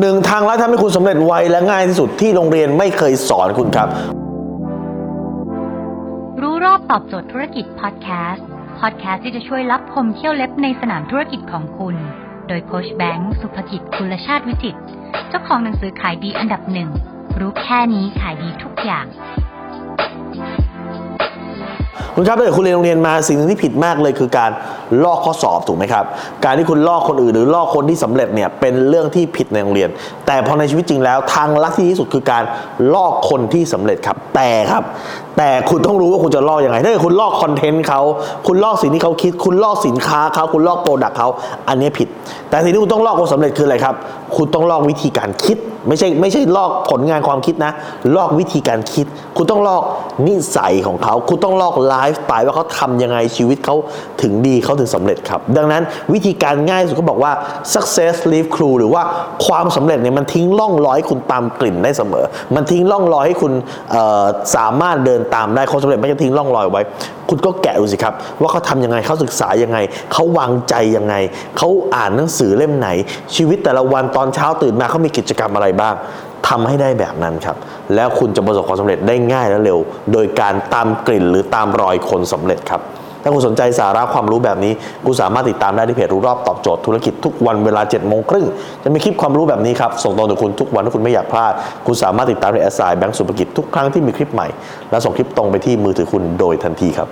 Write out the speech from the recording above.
หนึ่งทางลัดทำให้คุณสำเร็จไวและง่ายที่สุดที่โรงเรียนไม่เคยสอนคุณครับ รู้รอบตอบโจทย์ธุรกิจพอดแคสต์พอดแคสต์ที่จะช่วยรับพมเที่ยวเล็บในสนามธุรกิจของคุณ โดยโคชแบงค์สุภกิจคุณชาติวิจิตเจ้าของหนังสือขายดีอันดับหนึ่งรู้แค่นี้ขายดีทุกอย่าง คุณครับถ้าเกิดคุณเรียนโรงเรียนมาสิ่งหนึ่งที่ผิดมากเลยคือการลอกข้อสอบถูกไหมครับ การที่คุณลอกคนอื่นหรือลอกคนที่สำเร็จเนี่ยเป็นเรื่องที่ผิดในโรงเรียน แต่พอในชีวิตจริงแล้วทางลัดที่ดีที่สุดคือการลอกคนที่สำเร็จครับ แต่ครับ แต่คุณต้องรู้ว่าคุณจะลอกยังไงถ้าเกิดคุณลอก content เขาคุณลอกสิ่งที่เขาคิด คุณลอกสินค้าเขาคุณลอก product เขาอันนี้ผิด แต่สิ่งที่คุณต้องลอกคนสำเร็จคืออะไรครับ คุณต้องลอกวิธีการคิดไม่ใช่ไม่ใช่ลอกผลงานความคิดนะ ลอกวิธีการคิด คุณต้องลอกนิสัยของเขา คุณต้องลอกไลฟ์สไตล์ว่าเขาทำยังไงชีวิตเขาถึงดีเขาถึงสำเร็จครับ ดังนั้นวิธีการง่ายสุดก็บอกว่า success leave clue หรือว่าความสำเร็จเนี่ยมันทิ้งร่องรอยให้คุณตามกลิ่นได้เสมอ มันทิ้งร่องรอยให้คุณสามารถเดินตามได้คนสำเร็จไม่จะทิ้งร่องรอยไว้ คุณก็แกะดูสิครับ ว่าเขาทำยังไงเขาศึกษายังไงเขาวางใจยังไงเขาอ่านหนังสือเล่มไหน ชีวิตแต่ละวันตอนเช้าตื่นมาเขามีกิจกรรมอะไรบ้างทำให้ได้แบบนั้นครับ แล้วคุณจะประสบความสำเร็จได้ง่ายและเร็ว โดยการตามกลิ่นหรือตามรอยคนสำเร็จครับถ้าคุณสนใจสาระความรู้แบบนี้ คุณสามารถติดตามได้ที่เพจรู้รอบตอบโจทย์ธุรกิจทุกวันเวลา7จ็ดโมงครึ่งจะมีคลิปความรู้แบบนี้ครับ ส่งตรงถึงคุณทุกวันถ้าคุณไม่อยากพลาด คุณสามารถติดตามในแอสไซน์แบงก์สุภกิจทุกครั้งที่มีคลิปใหม่ และส่งคลิปตรงไปที่มือถือคุณโดยทันทีครับ